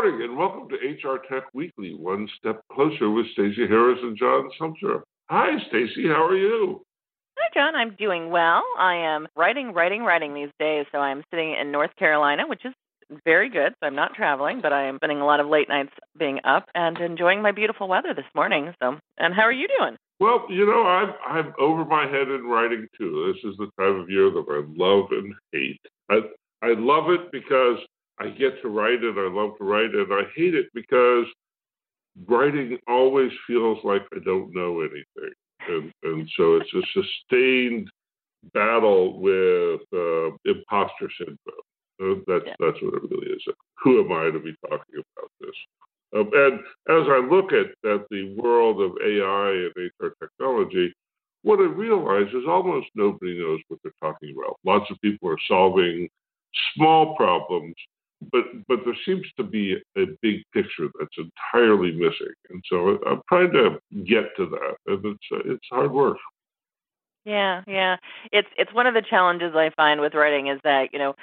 Good morning and welcome to HR Tech Weekly, one step closer with Stacey Harris and John Sumser. Hi, Stacey. How are you? Hi, John. I'm doing well. I am writing, writing, writing these days. So I'm sitting in North Carolina, which is very good. So I'm not traveling, but I am spending a lot of late nights being up and enjoying my beautiful weather this morning. So, and how are you doing? Well, you know, I'm I'm over my head in writing too. This is the time of year that I love and hate. I I love it because I get to write it. I love to write it. I hate it because writing always feels like I don't know anything, and and so it's a sustained battle with uh, imposter syndrome. Uh, that's yeah. that's what it really is. Who am I to be talking about this? Um, and as I look at, at the world of AI and HR technology, what I realize is almost nobody knows what they're talking about. Lots of people are solving small problems but but there seems to be a big picture that's entirely missing, and so I'm trying to get to that, and it's it's hard work. Yeah, yeah. It's it's one of the challenges I find with writing is that you know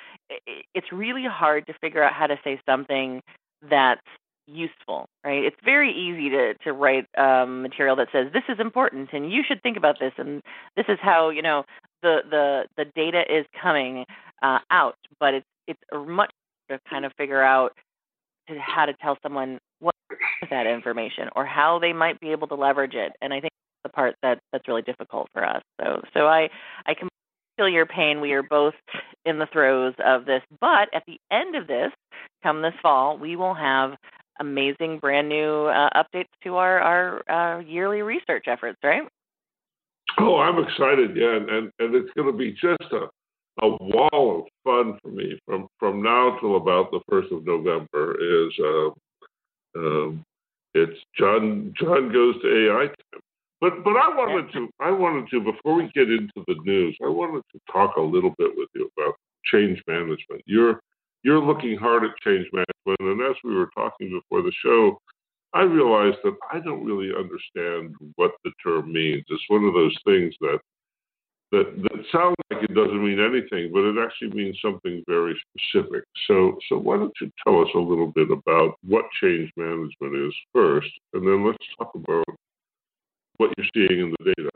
it's really hard to figure out how to say something that's useful, right? It's very easy to to write um, material that says this is important and you should think about this and this is how you know the the the data is coming uh, out, but it's it's much to kind of figure out to how to tell someone what that information or how they might be able to leverage it. And I think the part that that's really difficult for us. So so I I can feel your pain. We are both in the throes of this, but at the end of this, come this fall, we will have amazing brand new uh, updates to our our uh, yearly research efforts, right? Oh, I'm excited, yeah, and and, and it's going to be just a a wall of fun for me from from now till about the first of November is uh, um, it's John John goes to AI time. But but I wanted to I wanted to before we get into the news I wanted to talk a little bit with you about change management. You're you're looking hard at change management, and as we were talking before the show, I realized that I don't really understand what the term means. It's one of those things that that, that sounds like it doesn't mean anything, but it actually means something very specific. So, so why don't you tell us a little bit about what change management is first, and then let's talk about what you're seeing in the data.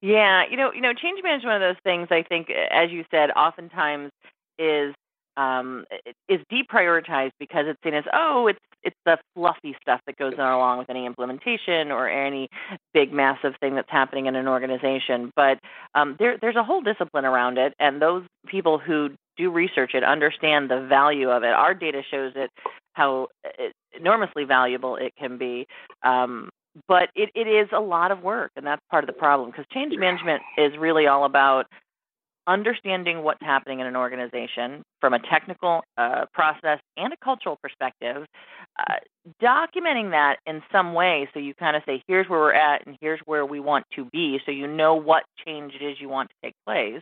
Yeah, you know, you know, change management of those things. I think, as you said, oftentimes is um, is deprioritized because it's seen as oh it's it's the fluffy stuff that goes along with any implementation or any big massive thing that's happening in an organization. But um, there there's a whole discipline around it, and those people who do research it understand the value of it. Our data shows it how enormously valuable it can be. Um, but it, it is a lot of work, and that's part of the problem because change management is really all about understanding what's happening in an organization from a technical uh, process and a cultural perspective, uh, documenting that in some way so you kind of say, here's where we're at and here's where we want to be, so you know what change it is you want to take place.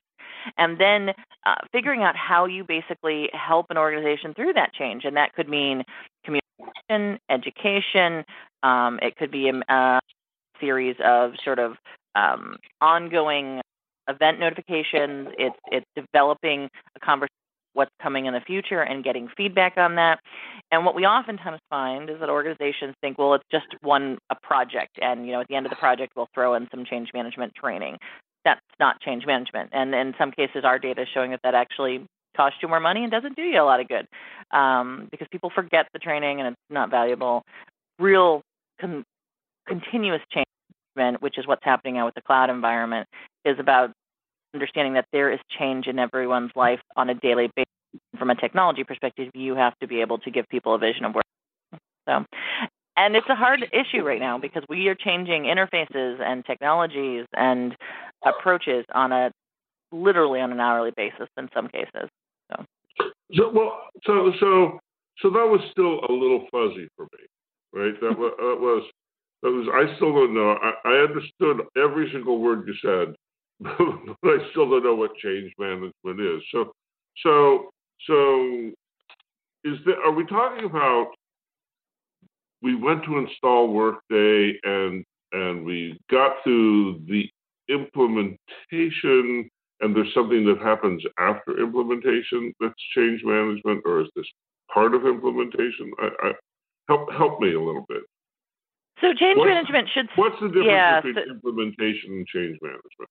And then uh, figuring out how you basically help an organization through that change. And that could mean communication, education, um, it could be a, a series of sort of um, ongoing event notifications. It's it's developing a conversation what's coming in the future and getting feedback on that. And what we oftentimes find is that organizations think, well, it's just one a project, and you know, at the end of the project, we'll throw in some change management training. That's not change management, and in some cases, our data is showing that that actually costs you more money and doesn't do you a lot of good um, because people forget the training and it's not valuable. Real con- continuous change management, which is what's happening now with the cloud environment, is about understanding that there is change in everyone's life on a daily basis. From a technology perspective, you have to be able to give people a vision of where. So, and it's a hard issue right now because we are changing interfaces and technologies and approaches on a literally on an hourly basis in some cases. So, so well, so so so that was still a little fuzzy for me, right? That was, that was that was I still don't know. I, I understood every single word you said, but I still don't know what change management is. So, so, so, is there? Are we talking about? We went to install Workday and and we got to the implementation, and there's something that happens after implementation that's change management, or is this part of implementation? I, I, help help me a little bit. So change What's- management should What's the difference Yeah, between so- implementation and change management?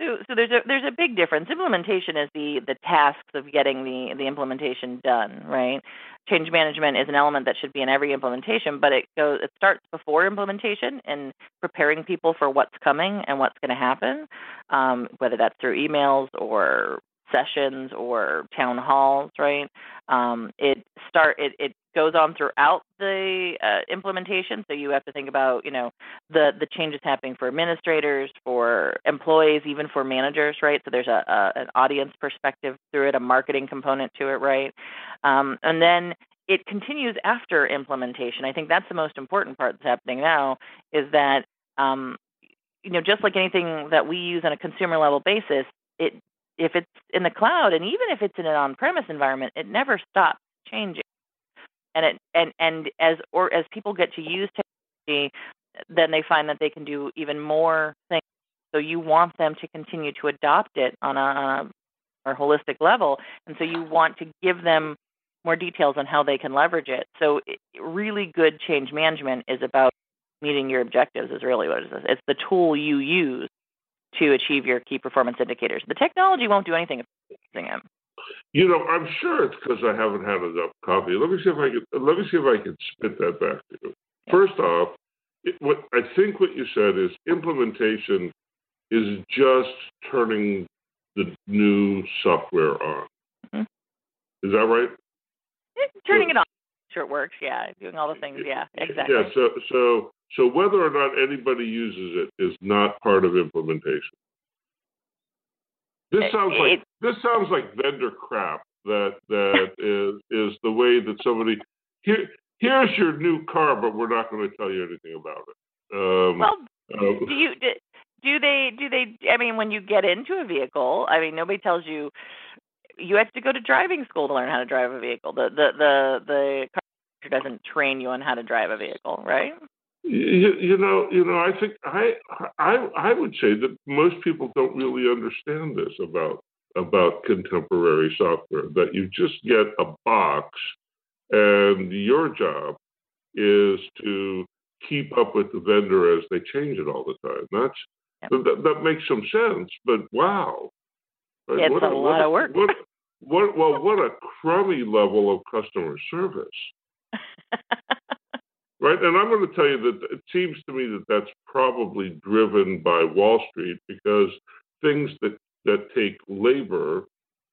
So, so there's a there's a big difference. Implementation is the the tasks of getting the the implementation done, right? Change management is an element that should be in every implementation, but it goes it starts before implementation and preparing people for what's coming and what's going to happen, um, whether that's through emails or sessions or town halls, right? Um, it start it, it goes on throughout the uh, implementation. So you have to think about you know the the changes happening for administrators, for employees, even for managers, right? So there's a, a an audience perspective through it, a marketing component to it, right? Um, and then it continues after implementation. I think that's the most important part that's happening now is that um, you know just like anything that we use on a consumer level basis, it if it's in the cloud and even if it's in an on-premise environment, it never stops changing. And it and and as or as people get to use technology, then they find that they can do even more things. So you want them to continue to adopt it on a, more holistic level, and so you want to give them more details on how they can leverage it. So really good change management is about meeting your objectives. Is really what it is. It's the tool you use to achieve your key performance indicators. The technology won't do anything if you're using it. You know, I'm sure it's because I haven't had enough coffee. Let me see if I can. Let me see if I can spit that back to you. Yeah. First off, it, what I think what you said is implementation is just turning the new software on. Mhm. Is that right? Eh, Turning it on, sure it works. Yeah, doing all the things. Yeah, exactly. Yeah. So so so whether or not anybody uses it is not part of implementation. This sounds like it- this sounds like vendor crap. That that is is the way that somebody here here's your new car, but we're not going to tell you anything about it. Um, Well, uh, do you do, do they do they? I mean, when you get into a vehicle, I mean, nobody tells you you have to go to driving school to learn how to drive a vehicle. The the the the doesn't train you on how to drive a vehicle, right? you, you know, you know, I think I, I, I would say that most people don't really understand this about about contemporary software. That you just get a box, and your job is to keep up with the vendor as they change it all the time. That's Yep. that, that makes some sense, but wow, Right, It's what a lot what of work. What, what, well, what a crummy level of customer service. Right, and I'm going to tell you that it seems to me that that's probably driven by Wall Street because things that that take labor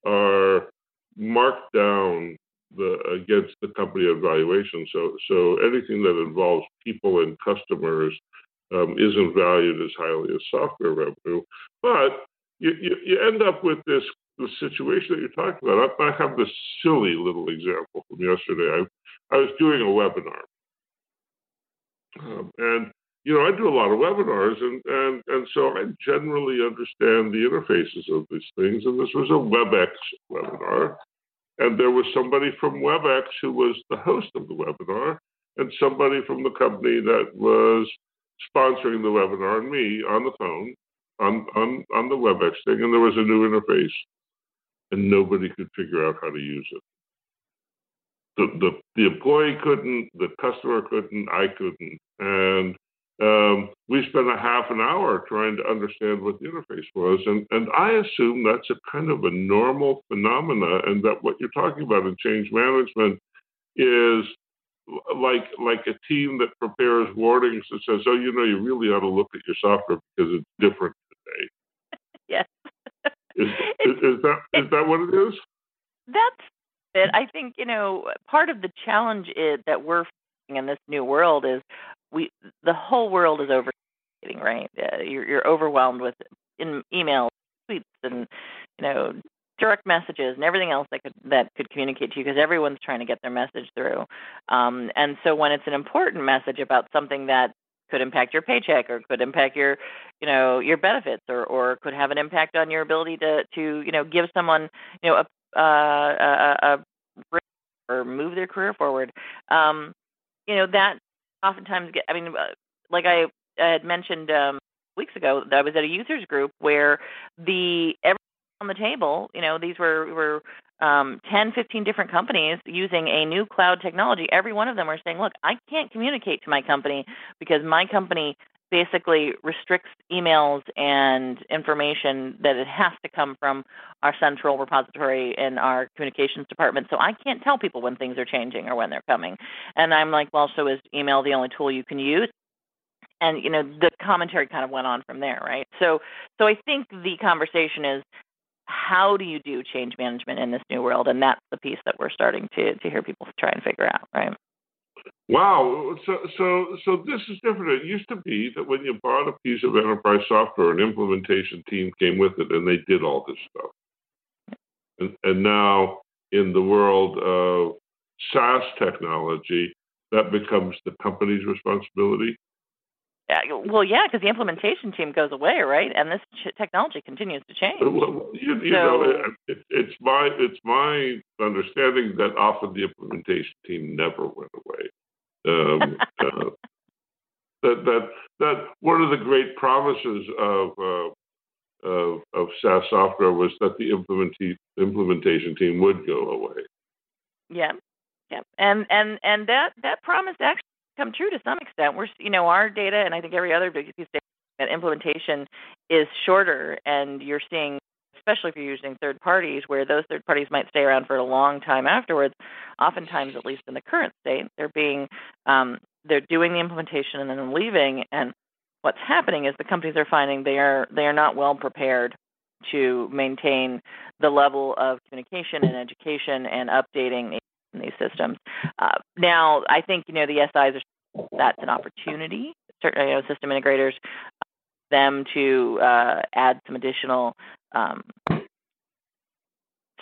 are marked down the against the company evaluation. So so anything that involves people and customers um, isn't valued as highly as software revenue. But you, you, you end up with this situation that you're talking about. I, I have this silly little example from yesterday. I I was doing a webinar. Um, and you know, I do a lot of webinars, and and and so I generally understand the interfaces of these things. And this was a WebEx webinar, and there was somebody from WebEx who was the host of the webinar, and somebody from the company that was sponsoring the webinar, and me on the phone on on on the WebEx thing, and there was a new interface, and nobody could figure out how to use it the, the the employee couldn't, the customer couldn't, I couldn't, and um, we spent a half an hour trying to understand what the interface was, and and I assume that's a kind of a normal phenomena, and that what you're talking about in change management is like like a team that prepares warnings that says, oh, you know, you really ought to look at your software because it's different today. Yes. Is, is, is that is that what it is? That's it. I think you know part of the challenge is, that we're facing in this new world is we the whole world is overcommunicating, right? Uh, you're, you're overwhelmed with in emails, tweets, and you know direct messages and everything else that could that could communicate to you because everyone's trying to get their message through. Um, and so when it's an important message about something that could impact your paycheck or could impact your you know your benefits or or could have an impact on your ability to to you know give someone you know a uh, a, a or move their career forward. Um, you know that oftentimes get. I mean, uh, like I, I had mentioned um, weeks ago, that I was at a users group where the everything on the table. You know, these were were um, 10, 15 different companies using a new cloud technology. Every one of them are saying, look, I can't communicate to my company because my company basically restricts emails and information that it has to come from our central repository in our communications department. So I can't tell people when things are changing or when they're coming. And I'm like, well, so is email the only tool you can use? And you know, the commentary kind of went on from there, right? So, so I think the conversation is how do you do change management in this new world? And that's the piece that we're starting to to hear people try and figure out, right? Wow. So so so this is different. It used to be that when you bought a piece of enterprise software, an implementation team came with it and they did all this stuff. And, and now in the world of SaaS technology, that becomes the company's responsibility. Yeah, well, yeah, because the implementation team goes away, right? And this ch- technology continues to change. Well, you, you So- know, it, it's my it's my understanding that often the implementation team never went away. Um, uh, that that that one of the great promises of uh, of, of SaaS software was that the implementa- implementation team would go away. Yeah, yeah, and and and that that promise actually come true to some extent. We're you know our data, and I think every other piece implementation is shorter, and you're seeing, especially if you're using third parties, where those third parties might stay around for a long time afterwards. Oftentimes, at least in the current state, they're being um, they're doing the implementation and then leaving, and what's happening is the companies are finding they are they are not well prepared to maintain the level of communication and education and updating these systems. Uh, now, I think you know the SIs are that's an opportunity. Certainly, you know, system integrators, them to uh, add some additional um,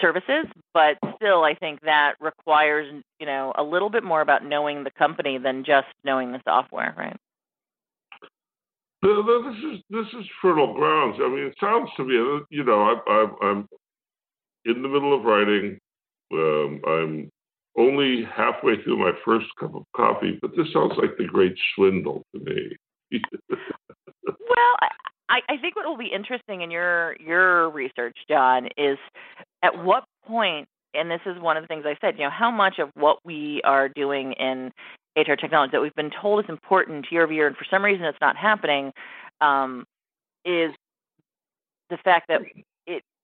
services, but still, I think that requires you know a little bit more about knowing the company than just knowing the software, right? Th- th- This is this is fertile grounds. I mean, it sounds to me, uh, you know, I, I, I'm in the middle of writing. Um, I'm only halfway through my first cup of coffee, but this sounds like the great swindle to me. Well, I, I think what will be interesting in your your research, John, is at what point, and this is one of the things I said, you know, how much of what we are doing in HR technology that we've been told is important year over year, and for some reason it's not happening, um, is the fact that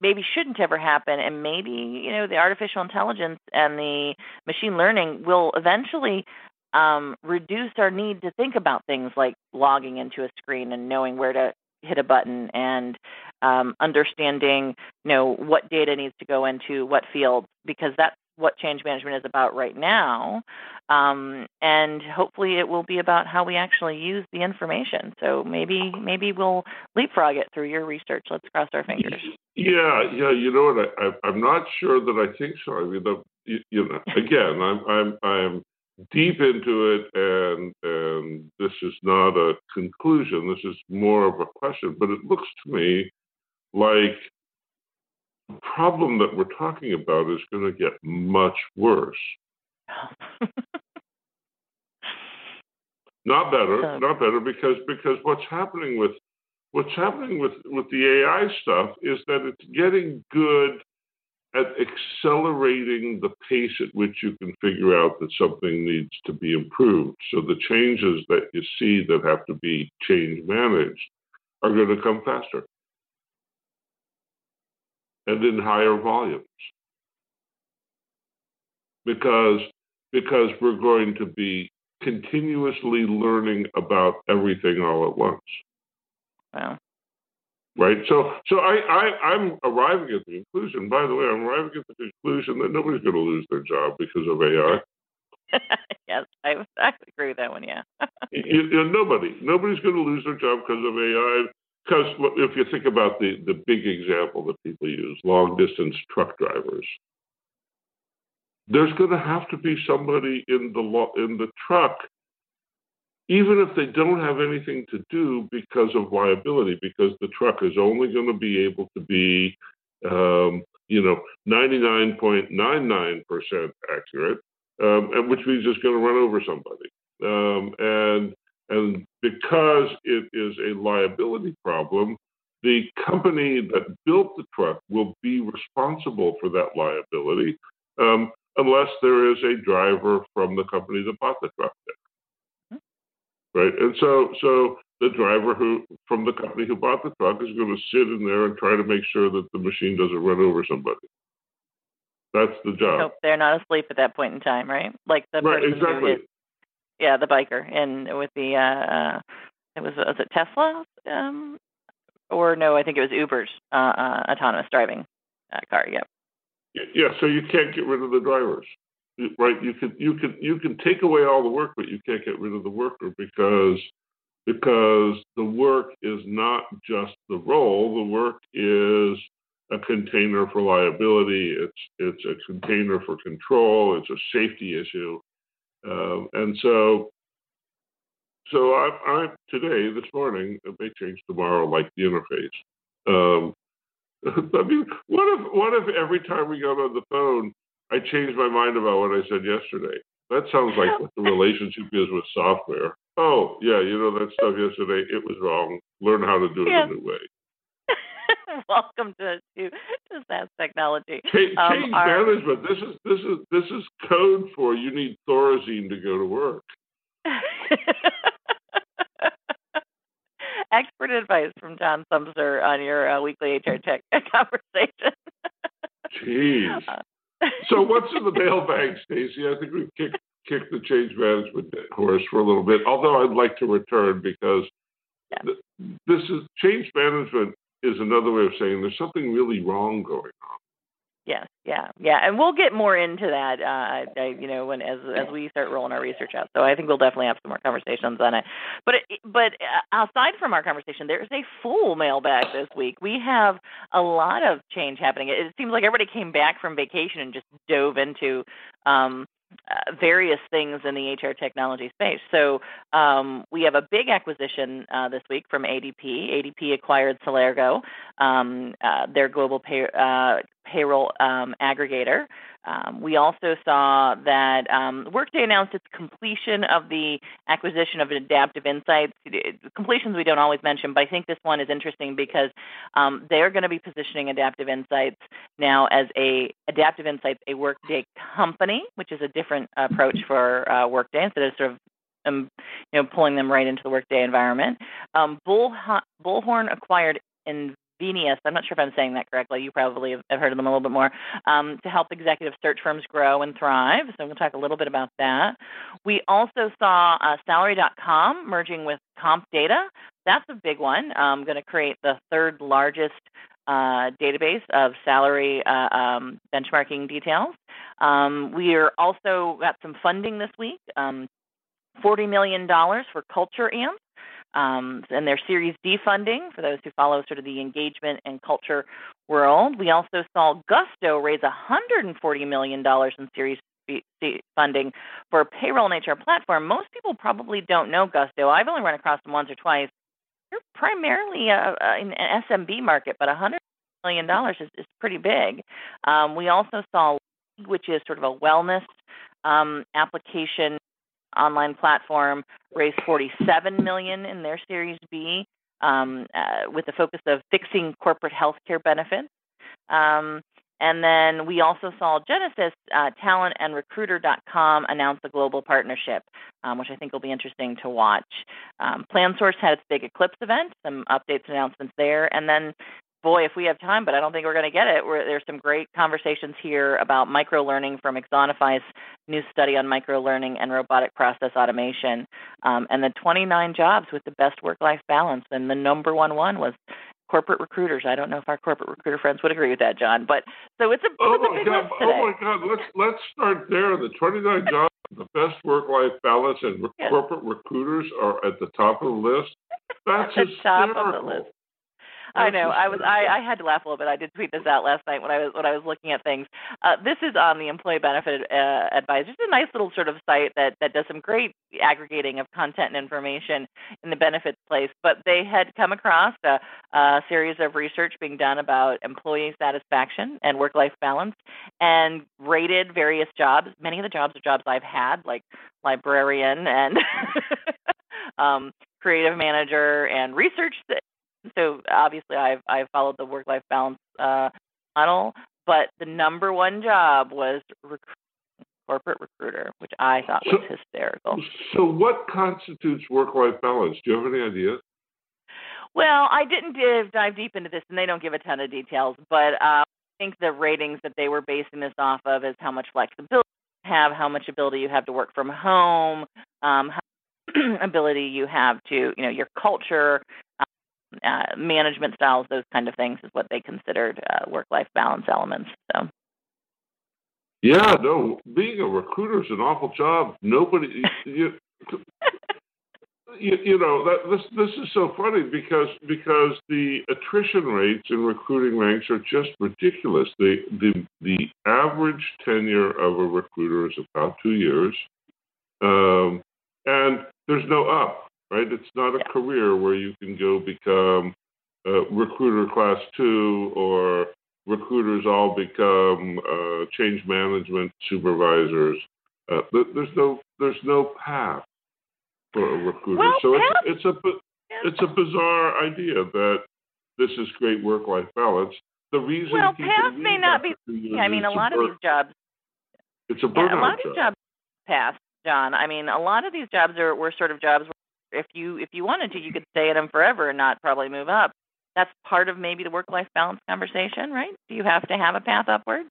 maybe shouldn't ever happen, and maybe you know the artificial intelligence and the machine learning will eventually um, reduce our need to think about things like logging into a screen and knowing where to hit a button and um, understanding you know what data needs to go into what field because that's what change management is about right now um, and hopefully it will be about how we actually use the information so maybe maybe we'll leapfrog it through your research let's cross our fingers Yeah, yeah. You know what? I, I'm not sure that I think so. I mean, the, you, you know, again, I'm I'm I'm deep into it, and and this is not a conclusion. This is more of a question. But it looks to me like the problem that we're talking about is going to get much worse. Not better, So- not better, because because what's happening with what's happening with with the AI stuff is that it's getting good at accelerating the pace at which you can figure out that something needs to be improved. So the changes that you see that have to be change managed are going to come faster and in higher volumes. Because because we're going to be continuously learning about everything all at once. Well right? So so I, I i'm arriving at the conclusion by the way i'm arriving at the conclusion that nobody's going to lose their job because of ai yes I, I agree with that one yeah. You, you know, nobody nobody's going to lose their job because of ai because if you think about the the big example that people use long distance truck drivers there's going to have to be somebody in the lo- in the truck even if they don't have anything to do because of liability because the truck is only going to be able to be um, you know 99.99% accurate um, and which means it's going to run over somebody. Um, and and because it is a liability problem the company that built the truck will be responsible for that liability um, unless there is a driver from the company that bought the truck there. Right, and so so the driver who from the company who bought the truck is going to sit in there and try to make sure that the machine doesn't run over somebody. That's the job. Nope, they're not asleep at that point in time, right? Like the right, person exactly. who hit, yeah, the biker, and with the uh, it was was it Tesla, um, or no, I think it was Uber's uh, uh, autonomous driving uh, car. Yep. Yeah, so you can't get rid of the drivers, right? You can you can you can take away all the work, but you can't get rid of the worker because because the work is not just the role. The work is a container for liability. It's it's a container for control. It's a safety issue, um, and so so I, I today this morning it may change tomorrow, like the interface. Um, I mean, what if what if every time we got on the phone, I changed my mind about what I said yesterday? That sounds like what the relationship is with software. Oh, yeah, you know that stuff yesterday. It was wrong. Learn how to do it Yeah. a new way. Welcome to to, to SaaS technology. Change, Um, change our- management. This is this is this is code for you need Thorazine to go to work. Expert advice from John Sumser on your uh, weekly HR tech conversation. Jeez. Uh, So what's in the mailbag, Stacey? I think we've kicked kicked the change management horse for a little bit. Although I'd like to return because Yeah. th- this is change management is another way of saying there's something really wrong going on. Yes, yeah, yeah, and we'll get more into that. Uh, I, you know, when as as we start rolling our research out. So I think we'll definitely have some more conversations on it. But it, but uh, aside from our conversation, there's a full mailbag this week. We have a lot of change happening. It, it seems like everybody came back from vacation and just dove into um, uh, various things in the HR technology space. So um, we have a big acquisition uh, this week from ADP. ADP acquired Celergo, um, uh, their global pay, uh, payroll um, aggregator. Um, we also saw that um, Workday announced its completion of the acquisition of Adaptive Insights. Completions we don't always mention, but I think this one is interesting because um, they're going to be positioning Adaptive Insights now as a Adaptive Insights a Workday company, which is a different approach for uh, Workday instead of sort of um, you know pulling them right into the Workday environment. Um, Bull, Bullhorn acquired Invenias. I'm not sure if I'm saying that correctly. You probably have heard of them a little bit more um, to help executive search firms grow and thrive. So we'll talk a little bit about that. We also saw uh, Salary.com merging with Comp Data. That's a big one. Um, going to create the third largest uh, database of salary uh, um, benchmarking details. Um, we are also got some funding this week. Um, $40 million for Culture Amp um, and their Series D funding for those who follow sort of the engagement and culture world. We also saw Gusto raise $140 million in Series B funding for a payroll and HR platform. Most people probably don't know Gusto. I've only run across them once or twice. They're primarily a, a, an SMB market, but $100 million is, is pretty big. Um, we also saw, which is sort of a wellness um, application online platform raised 47 million in their Series B, um, uh, with the focus of fixing corporate healthcare benefits. Um, and then we also saw Genesis uh, Talent and Recruiter.com announce a global partnership, um, which I think will be interesting to watch. Um, PlanSource had its big Eclipse event, some updates and announcements there, and then boy, if we have time, but I don't think we're going to get it. We're, there's some great conversations here about micro learning from Axonify's new study on micro learning and robotic process automation, um, and the 29 jobs with the best work-life balance. And the number one one was corporate recruiters. I don't know if our corporate recruiter friends would agree with that, John. But so it's a, Oh it's a my big god! today. Oh my god! Let's let's start there. The 29 jobs, the best work-life balance, and Yes. corporate recruiters are at the top of the list. That's At the top of the list. I know. I was. I, I had to laugh a little bit. I did tweet this out last night when I was when I was looking at things. Uh, this is on the Employee Benefit uh, Advisor. It's a nice little sort of site that that does some great aggregating of content and information in the benefits place. But they had come across a, a series of research being done about employee satisfaction and work-life balance, and rated various jobs. Many of the jobs are jobs I've had, like librarian and um, creative manager and research So obviously, I've I've followed the work life balance uh, model, but the number one job was corporate recruiter, which I thought so, was hysterical. So, what constitutes work life balance? Do you have any idea? Well, I didn't dive, dive deep into this, and they don't give a ton of details, but uh, I think the ratings that they were basing this off of is how much flexibility you have, how much ability you have to work from home, um, how ability you have to, you know, your culture, uh, management styles, those kind of things is what they considered uh, work-life balance elements. So. Yeah, no, being a recruiter is an awful job. Nobody, you, you, you know that this this is so funny because because the attrition rates in recruiting ranks are just ridiculous. The the the average tenure of a recruiter is about two years, um, and there's no up. Right? It's not a career where you can go become a recruiter class two or recruiters all become uh, change management supervisors. Uh, there's no there's no path for a recruiter. Well, so it's, it's a it's a bizarre idea that this is great work life balance. The reason well, path may not be. Yeah, I mean, a lot of these jobs. It's a burnout yeah, a lot of job. jobs pass, John. I mean, a lot of these jobs are were sort of jobs where if you if you wanted to, you could stay at them forever and not probably move up. That's part of maybe the work life balance conversation, right? Do you have to have a path upward?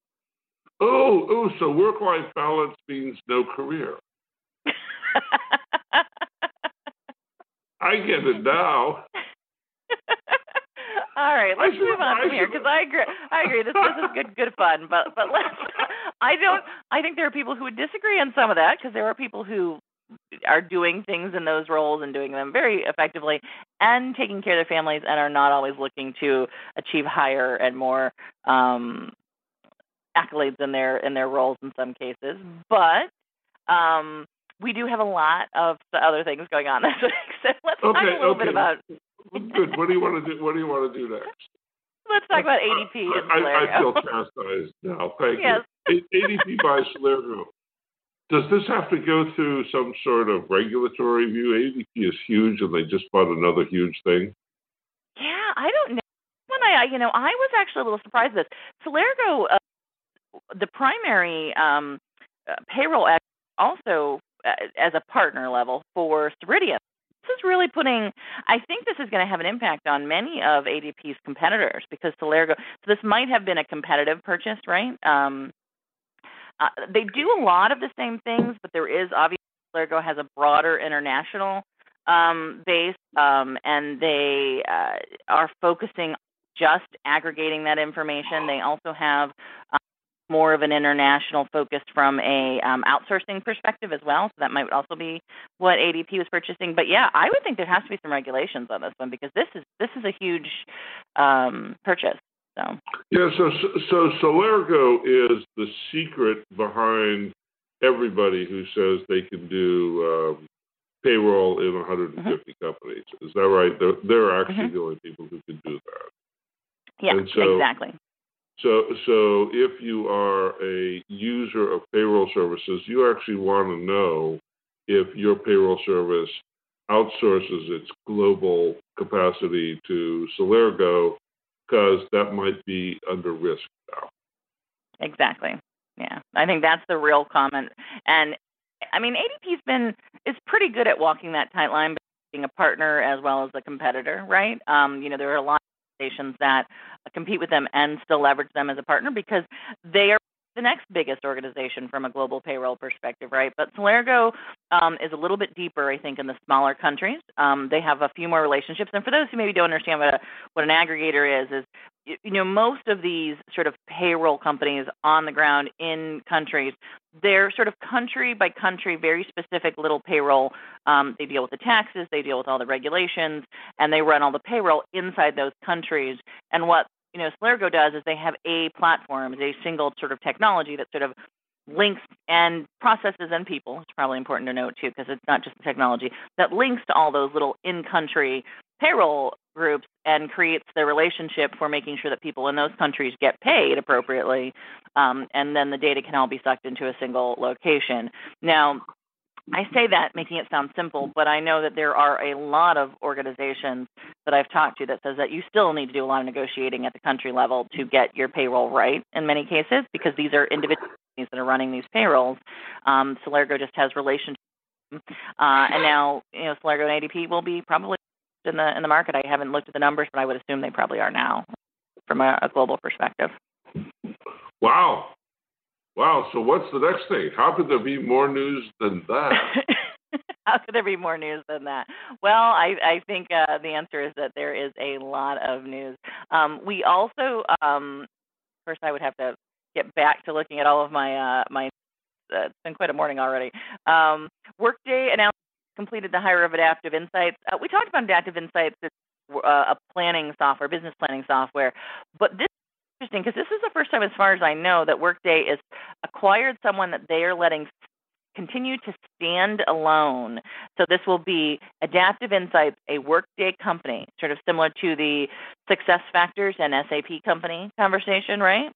Oh, oh, so work life balance means no career. I get it now. All right, let's move on from here because I agree. I agree. This, this is good, good fun. But but let's. I don't. I think there are people who would disagree on some of that because there are people who are doing things in those roles and doing them very effectively and taking care of their families and are not always looking to achieve higher and more um, accolades in their in their roles in some cases. But um, we do have a lot of other things going on this week. So let's okay, talk a little okay. bit about. Good. What do you want to do? What do you want to do next? Let's talk about ADP. And I, I, I feel chastised now. Thank yes. you. ADP by Celergo. Does this have to go through some sort of regulatory review? ADP is huge, and they just bought another huge thing. Yeah, I don't know. When I, you know, I was actually a little surprised. At this Celergo, uh, the primary um, uh, payroll also uh, as a partner level for Ceridian. This is really putting. I think this is going to have an impact on many of ADP's competitors because Celergo. So this might have been a competitive purchase, right? Um, uh, they do a lot of the same things, but there is obviously Celergo has a broader international um, base, um, and they uh, are focusing just aggregating that information. They also have um, more of an international focus from a um, outsourcing perspective as well. So that might also be what ADP was purchasing. But yeah, I would think there has to be some regulations on this one because this is this is a huge um, purchase. So yeah, so so Celergo is the secret behind everybody who says they can do um, payroll in 150 mm-hmm. companies. Is that right? They're, they're actually mm-hmm. the only people who can do that. Yeah, so, exactly. So, so if you are a user of payroll services, you actually want to know if your payroll service outsources its global capacity to Celergo because that might be under risk now. Exactly. Yeah, I think that's the real comment. And I mean, ADP's been is pretty good at walking that tight line being a partner as well as a competitor, right? Um, you know, there are a lot of organizations that compete with them and still leverage them as a partner because they are the next biggest organization from a global payroll perspective, right? But Celergo um, is a little bit deeper, I think, in the smaller countries. Um, they have a few more relationships. And for those who maybe don't understand what, a, what an aggregator is, is you know most of these sort of payroll companies on the ground in countries they're sort of country by country very specific little payroll um, they deal with the taxes they deal with all the regulations and they run all the payroll inside those countries and what you know Celergo does is they have a platform, a single sort of technology that sort of links and processes and people. It's probably important to note too because it's not just the technology that links to all those little in-country payroll groups and creates the relationship for making sure that people in those countries get paid appropriately, um, and then the data can all be sucked into a single location. Now, I say that making it sound simple, but I know that there are a lot of organizations that I've talked to that says that you still need to do a lot of negotiating at the country level to get your payroll right in many cases because these are individual companies that are running these payrolls. Um, Celergo just has relationships, uh, and now you know Celergo and ADP will be probably in the in the market. I haven't looked at the numbers, but I would assume they probably are now from a, a global perspective. Wow, Wow. So what's the next thing? How could there be more news than that? How could there be more news than that? Well, I, I think uh, the answer is that there is a lot of news. Um, we also, um, first, I would have to get back to looking at all of my uh, my. Uh, it's been quite a morning already. Um, Workday announced completed the hire of Adaptive Insights. Uh, we talked about Adaptive Insights. It's uh, a planning software, business planning software, but this interesting because this is the first time, as far as I know, that Workday has acquired someone that they are letting continue to stand alone. So this will be Adaptive Insights, a Workday company, sort of similar to the Success Factors and SAP company conversation, right?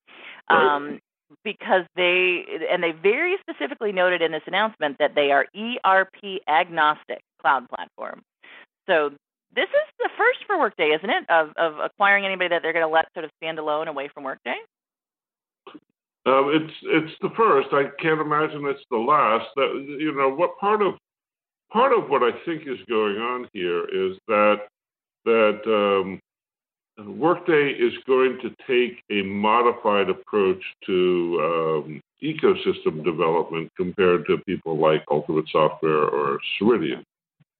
right. Um, because they and they very specifically noted in this announcement that they are ERP agnostic cloud platform. So this is the first for Workday, isn't it? Of of acquiring anybody that they're going to let sort of stand alone away from Workday. Um, it's it's the first. I can't imagine it's the last. That you know what part of part of what I think is going on here is that that um, Workday is going to take a modified approach to um, ecosystem development compared to people like Ultimate Software or Ceridian,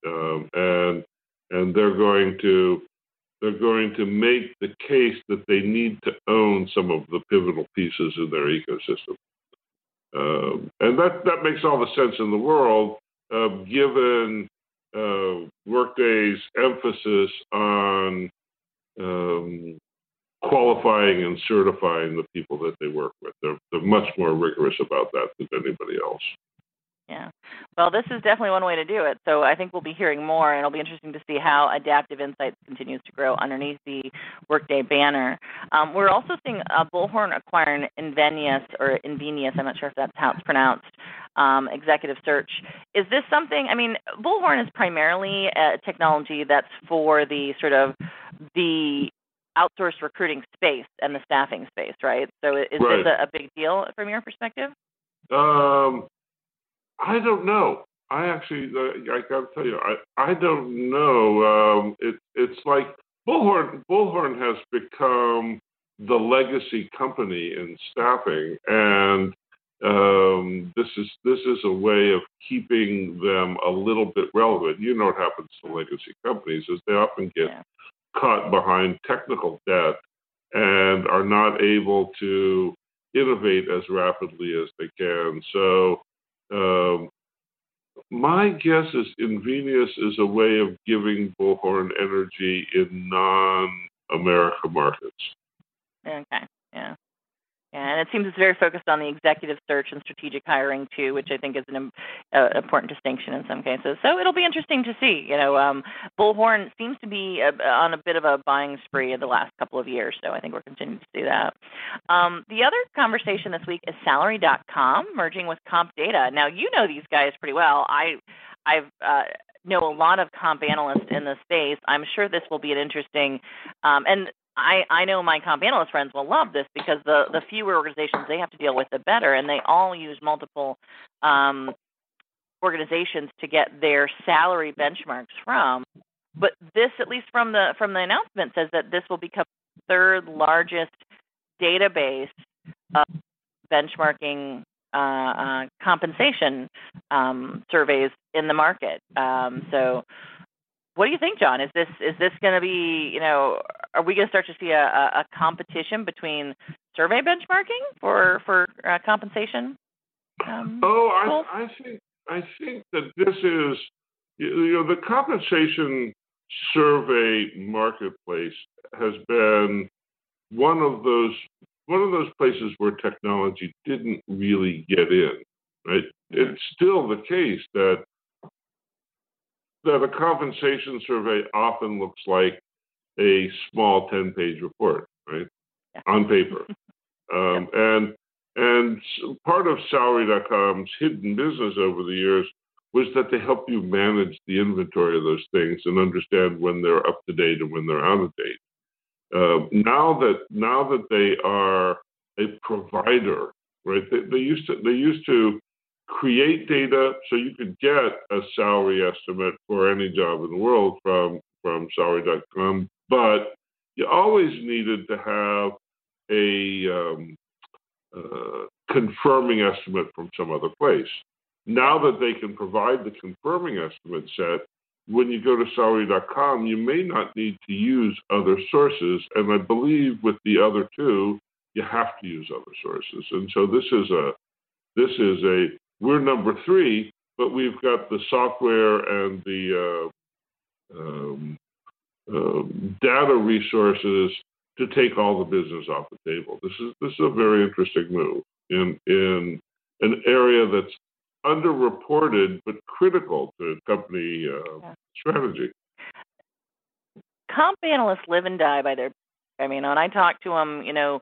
um, and and they're going to they're going to make the case that they need to own some of the pivotal pieces in their ecosystem. Um, and that, that makes all the sense in the world, uh, given uh, Workday's emphasis on um, qualifying and certifying the people that they work with. They're, they're much more rigorous about that than anybody else. Yeah. Well, this is definitely one way to do it. So I think we'll be hearing more, and it'll be interesting to see how Adaptive Insights continues to grow underneath the Workday banner. Um, we're also seeing uh, Bullhorn acquiring Invenias or Invenias. I'm not sure if that's how it's pronounced. Um, executive search. Is this something? I mean, Bullhorn is primarily a technology that's for the sort of the outsourced recruiting space and the staffing space, right? So is right. this a, a, big deal from your perspective? Um, I don't know. I actually, uh, I got to tell you, I, I don't know. Um, it, it's like Bullhorn. Bullhorn has become the legacy company in staffing, and um, this is this is a way of keeping them a little bit relevant. You know what happens to legacy companies is they often get yeah. caught behind technical debt and are not able to innovate as rapidly as they can. So um, my guess is Invenias is a way of giving Bullhorn energy in non-America markets. Okay, yeah. And it seems it's very focused on the executive search and strategic hiring too, which I think is an uh, important distinction in some cases. So it'll be interesting to see. You know, um, Bullhorn seems to be on a bit of a buying spree in the last couple of years, so I think we're continuing to see that. Um, the other conversation this week is Salary.com merging with CompData. Now you know these guys pretty well. I I've uh, know a lot of comp analysts in the space. I'm sure this will be an interesting, um, and I, I know my comp analyst friends will love this because the, the fewer organizations they have to deal with, the better, and they all use multiple um, organizations to get their salary benchmarks from. But this, at least from the from the announcement, says that this will become the third largest database of benchmarking uh, uh, compensation um, surveys in the market. Um, so what do you think, John? Is this is this going to be you know are we going to start to see a, a, competition between survey benchmarking for for uh, compensation? Um, oh, I, I think I think that this is you know the compensation survey marketplace has been one of those one of those places where technology didn't really get in. Right? It's still the case that that a compensation survey often looks like a small 10 page report, right? Yeah. On paper. um. And and part of salary.com's hidden business over the years was that they help you manage the inventory of those things and understand when they're up to date and when they're out of date. Uh, now that now that they are a provider, right? They, they used to they used to create data so you could get a salary estimate for any job in the world from from salary.com, but you always needed to have a um, uh, confirming estimate from some other place. Now that they can provide the confirming estimate set, when you go to salary.com, you may not need to use other sources. And I believe with the other two, you have to use other sources. And so this is a this is a we're number three, but we've got the software and the uh, um, uh, data resources to take all the business off the table. This is this is a very interesting move in in an area that's underreported but critical to company uh, yeah. strategy. Comp analysts live and die by their. I mean, when I talk to them, you know,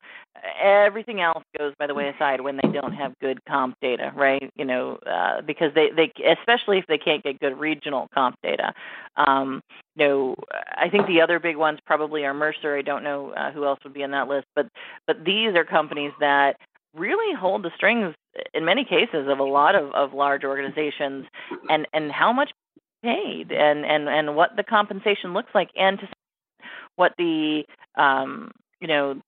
everything else goes by the wayside when they don't have good comp data, right? You know, uh, because they they especially if they can't get good regional comp data. Um, you know, I think the other big ones probably are Mercer. I don't know uh, who else would be in that list, but but these are companies that really hold the strings in many cases of a lot of, of large organizations and, and how much paid and, and, and what the compensation looks like and to what the um, you know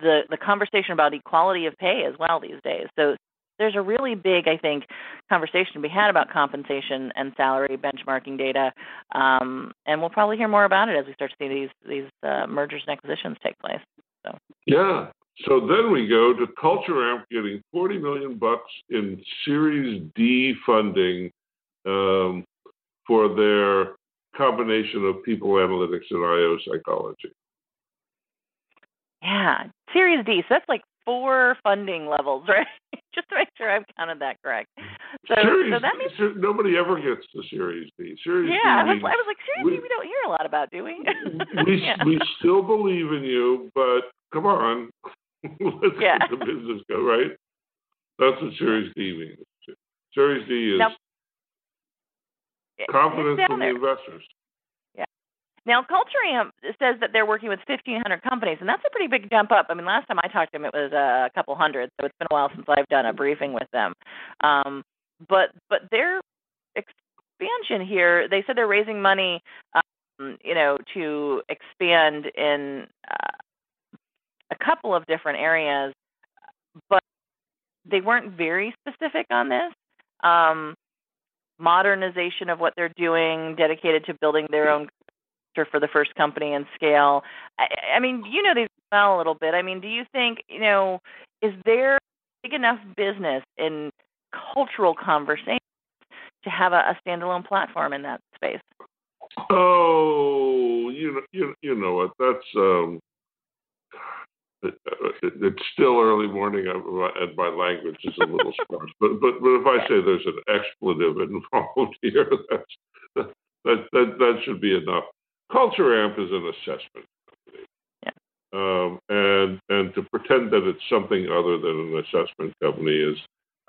the the conversation about equality of pay as well these days. So there's a really big, I think, conversation to be had about compensation and salary benchmarking data, um, and we'll probably hear more about it as we start to see these these uh, mergers and acquisitions take place. So yeah, so then we go to Culture Amp getting 40 million bucks in Series D funding um, for their combination of people analytics and IO psychology. Yeah, Series D. So that's like four funding levels, right? Just to make sure I've counted that correct. So, series, so that means nobody ever gets to Series D. Series D yeah, D I was, I was like, Series we, D, we don't hear a lot about, do we? we yeah. we still believe in you, but come on, Let's yeah. get the business go, right? That's what Series D means. Series D is now, confidence from the investors. Yeah. Now, Culture Amp says that they're working with 1,500 companies, and that's a pretty big jump up. I mean, last time I talked to them, it was a couple hundred, so it's been a while since I've done a briefing with them. Um, but but their expansion here, they said they're raising money, um, you know, to expand in uh, a couple of different areas, but they weren't very specific on this. Um, modernization of what they're doing, dedicated to building their own culture for the first company and scale. I, I mean, you know these well a little bit. I mean, do you think you know is there big enough business in cultural conversation to have a, a standalone platform in that space? Oh, you know, you, you know what? That's um, it's still early morning and my language is a little sparse. But, but but if I say there's an expletive involved here, that's, that, that, that, that should be enough. Culture Amp is an assessment company. Yeah. Um, and, and to pretend that it's something other than an assessment company is,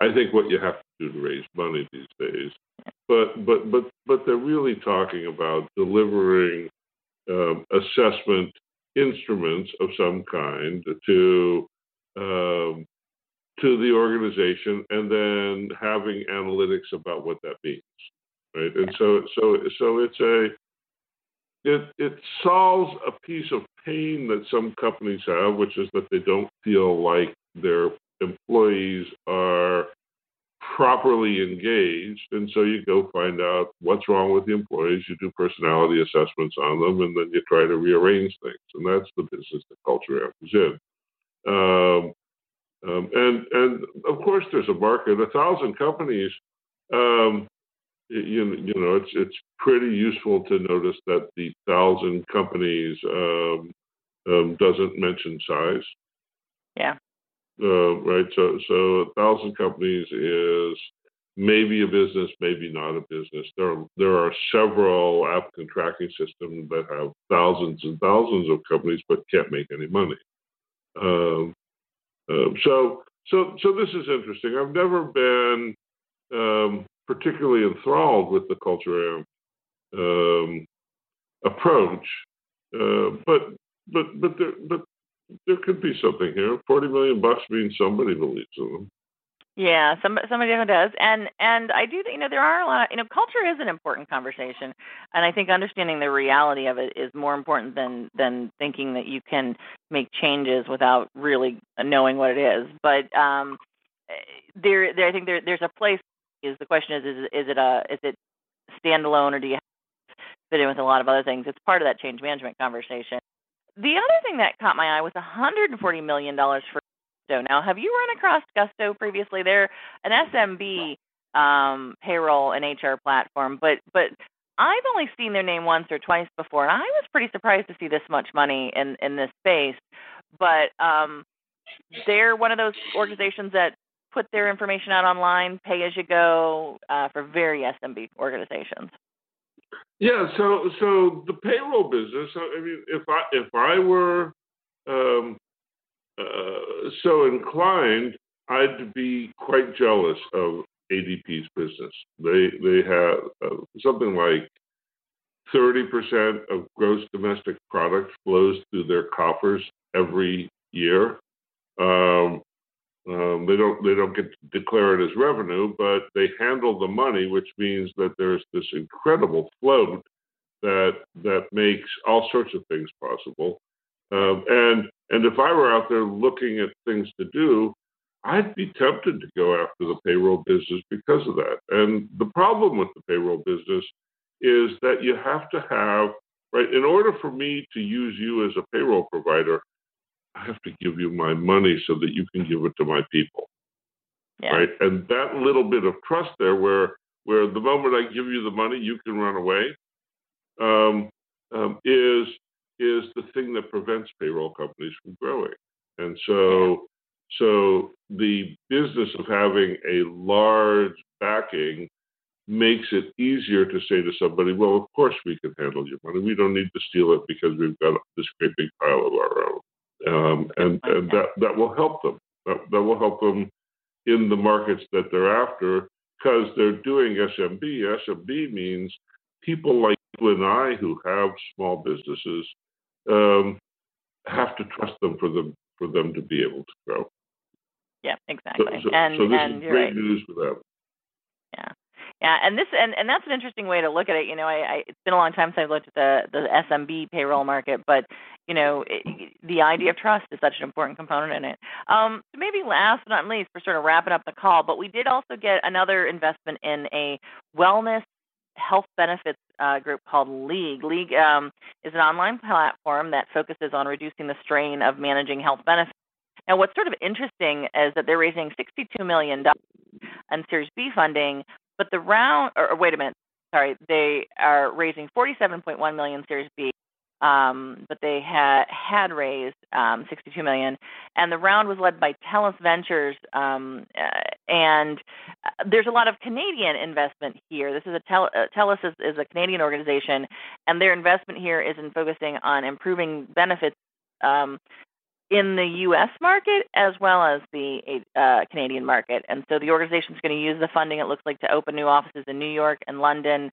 I think, what you have to do to raise money these days. But, but, but, but they're really talking about delivering um, assessment instruments of some kind to um, to the organization, and then having analytics about what that means, right? And so so so it's a it it solves a piece of pain that some companies have, which is that they don't feel like their employees are properly engaged. And so you go find out what's wrong with the employees, you do personality assessments on them, and then you try to rearrange things. And that's the business that Culture Amp is in. Um, um, and and of course, there's a market. A thousand companies, um, you, you know, it's it's pretty useful to notice that the thousand companies um, um, doesn't mention size. Yeah. Uh, right. So, so a thousand companies is maybe a business, maybe not a business. There, are, there are several applicant tracking systems that have thousands and thousands of companies, but can't make any money. Um, um, so, so, so this is interesting. I've never been um, particularly enthralled with the culture um, approach. Uh, but but but there but there could be something here. Forty million bucks means somebody believes in them. Yeah, some somebody who does, and and I do you know there are a lot. Of, you know, culture is an important conversation, and I think understanding the reality of it is more important than than thinking that you can make changes without really knowing what it is. But um, there, there I think there there's a place. Is the question is is is it a is it standalone or do you fit in with a lot of other things? It's part of that change management conversation. The other thing that caught my eye was 140 million dollars for Gusto. Now, have you run across Gusto previously? They're an SMB um, payroll and HR platform, but but I've only seen their name once or twice before, and I was pretty surprised to see this much money in in this space. But um, they're one of those organizations that put their information out online, pay as you go, uh, for very SMB organizations. Yeah, so so the payroll business. I mean, if I if I were um, uh, so inclined, I'd be quite jealous of ADP's business. They they have uh, something like 30% of gross domestic product flows through their coffers every year. Um, um, they don't they don't get to declare it as revenue, but they handle the money, which means that there's this incredible float that that makes all sorts of things possible. Um, and and if I were out there looking at things to do, I'd be tempted to go after the payroll business because of that. And the problem with the payroll business is that you have to have right in order for me to use you as a payroll provider, I have to give you my money so that you can give it to my people. Yeah. Right? And that little bit of trust there where where the moment I give you the money, you can run away, um, um, is is the thing that prevents payroll companies from growing. And so, so the business of having a large backing makes it easier to say to somebody, well, of course we can handle your money. We don't need to steal it because we've got this great big pile of our own. Um, and, and that, that will help them. That, that will help them in the markets that they're after because they're doing SMB. SMB means people like you and I who have small businesses um, have to trust them for them for them to be able to grow. Yeah, exactly. So, so, and so this and is great right. news for them. Yeah. Yeah, and this and, and that's an interesting way to look at it. You know, I, I it's been a long time since I've looked at the the SMB payroll market, but you know, it, the idea of trust is such an important component in it. Um, so maybe last but not least, we're sort of wrapping up the call, but we did also get another investment in a wellness health benefits uh, group called League. League um, is an online platform that focuses on reducing the strain of managing health benefits. Now, what's sort of interesting is that they're raising $62 million in Series B funding, but the round, or, wait a minute, sorry, they are raising 47.1 million Series B um, but they had had raised um, 62 million, and the round was led by Telus Ventures. Um, uh, and uh, there's a lot of Canadian investment here. This is a Tel- uh, Telus is, is, a Canadian organization, and their investment here is in focusing on improving benefits. Um, in the U.S. market as well as the uh, Canadian market, and so the organization is going to use the funding. It looks like to open new offices in New York and London,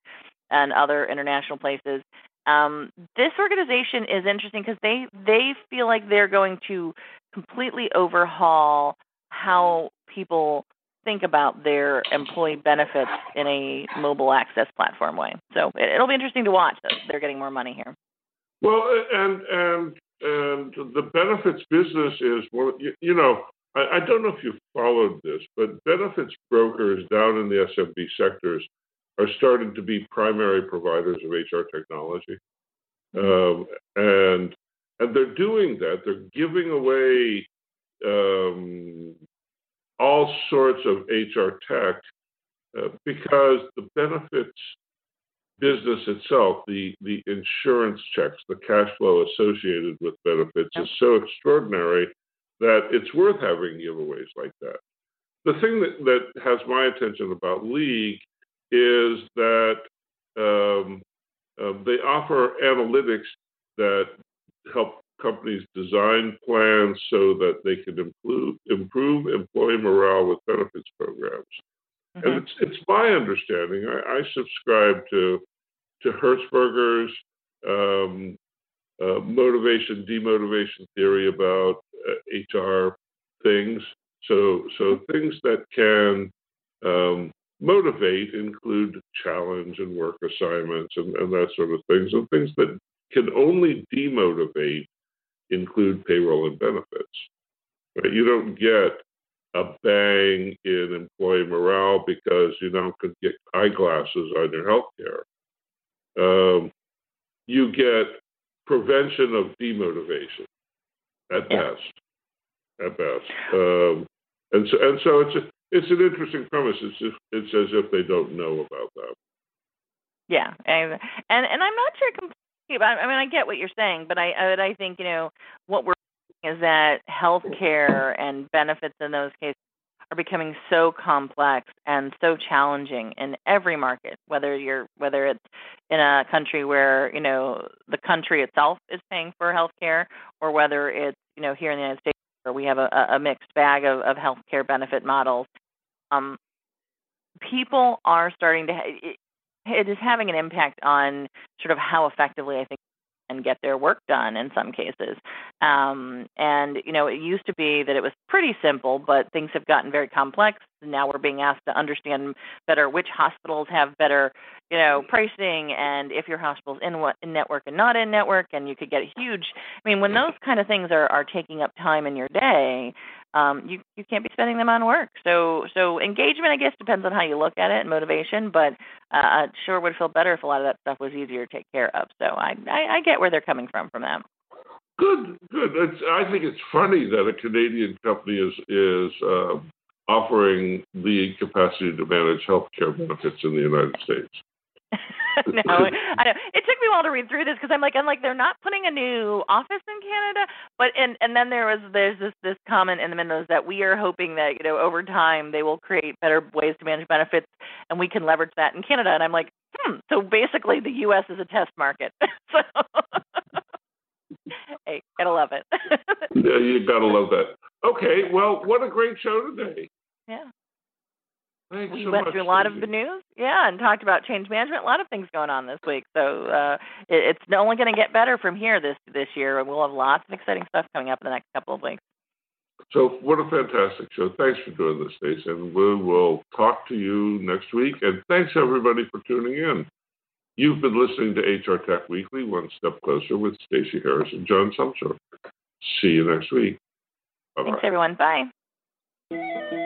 and other international places. Um, this organization is interesting because they they feel like they're going to completely overhaul how people think about their employee benefits in a mobile access platform way. So it, will be interesting to watch. They're getting more money here. Well, and and and the benefits business is one. You, you know, I, I don't know if you followed this, but benefits brokers down in the SMB sectors are starting to be primary providers of HR technology. Um, and and they're doing that. They're giving away um, all sorts of HR tech uh, because the benefits business itself, the the insurance checks, the cash flow associated with benefits is so extraordinary that it's worth having giveaways like that. The thing that, that has my attention about League is that um, uh, they offer analytics that help companies design plans so that they can improve, improve employee morale with benefits programs. Mm-hmm. And it's it's my understanding. I, I subscribe to to Hertzberger's um, uh, motivation demotivation theory about uh, HR things. So so things that can um, motivate include challenge and work assignments and, and that sort of things. And things that can only demotivate include payroll and benefits. Right? You don't get a bang in employee morale because you now could get eyeglasses on your health care. Um, you get prevention of demotivation at yeah. best. At best. Um, and so, and so it's a, it's an interesting premise. It's just, it's as if they don't know about that. Yeah, and and, and I'm not sure completely. I mean, I get what you're saying, but I but I think you know what we're saying is that healthcare and benefits in those cases are becoming so complex and so challenging in every market whether you're whether it's in a country where you know the country itself is paying for healthcare or whether it's you know here in the United States where we have a, a mixed bag of, of healthcare benefit models um, people are starting to it, it is having an impact on sort of how effectively I think and get their work done in some cases. Um, and you know, it used to be that it was pretty simple, but things have gotten very complex. Now we're being asked to understand better which hospitals have better, you know, pricing, and if your hospital's in what in network and not in network, and you could get a huge. I mean, when those kind of things are are taking up time in your day, um, you you can't be spending them on work. So so engagement, I guess, depends on how you look at it and motivation. But uh, sure would feel better if a lot of that stuff was easier to take care of. So I I, I get where they're coming from from that. Good, good. It's, I think it's funny that a Canadian company is is uh, offering the capacity to manage health care benefits in the United States. no, I know. It took me a while to read through this because I'm like, I'm like, they're not putting a new office in Canada, but and and then there was there's this this comment in the memos that we are hoping that you know over time they will create better ways to manage benefits and we can leverage that in Canada. And I'm like, hmm. So basically, the U.S. is a test market. so hey, gotta love it. yeah, you gotta love that. Okay, well, what a great show today. Yeah. Thanks we so went much, through a lot of the news, yeah, and talked about change management. A lot of things going on this week, so uh, it, it's only going to get better from here this this year. And we'll have lots of exciting stuff coming up in the next couple of weeks. So, what a fantastic show! Thanks for doing this, Stacey, and we will talk to you next week. And thanks everybody for tuning in. You've been listening to HR Tech Weekly, one step closer with Stacey Harris and John Sumser. See you next week. Bye-bye. Thanks, everyone. Bye.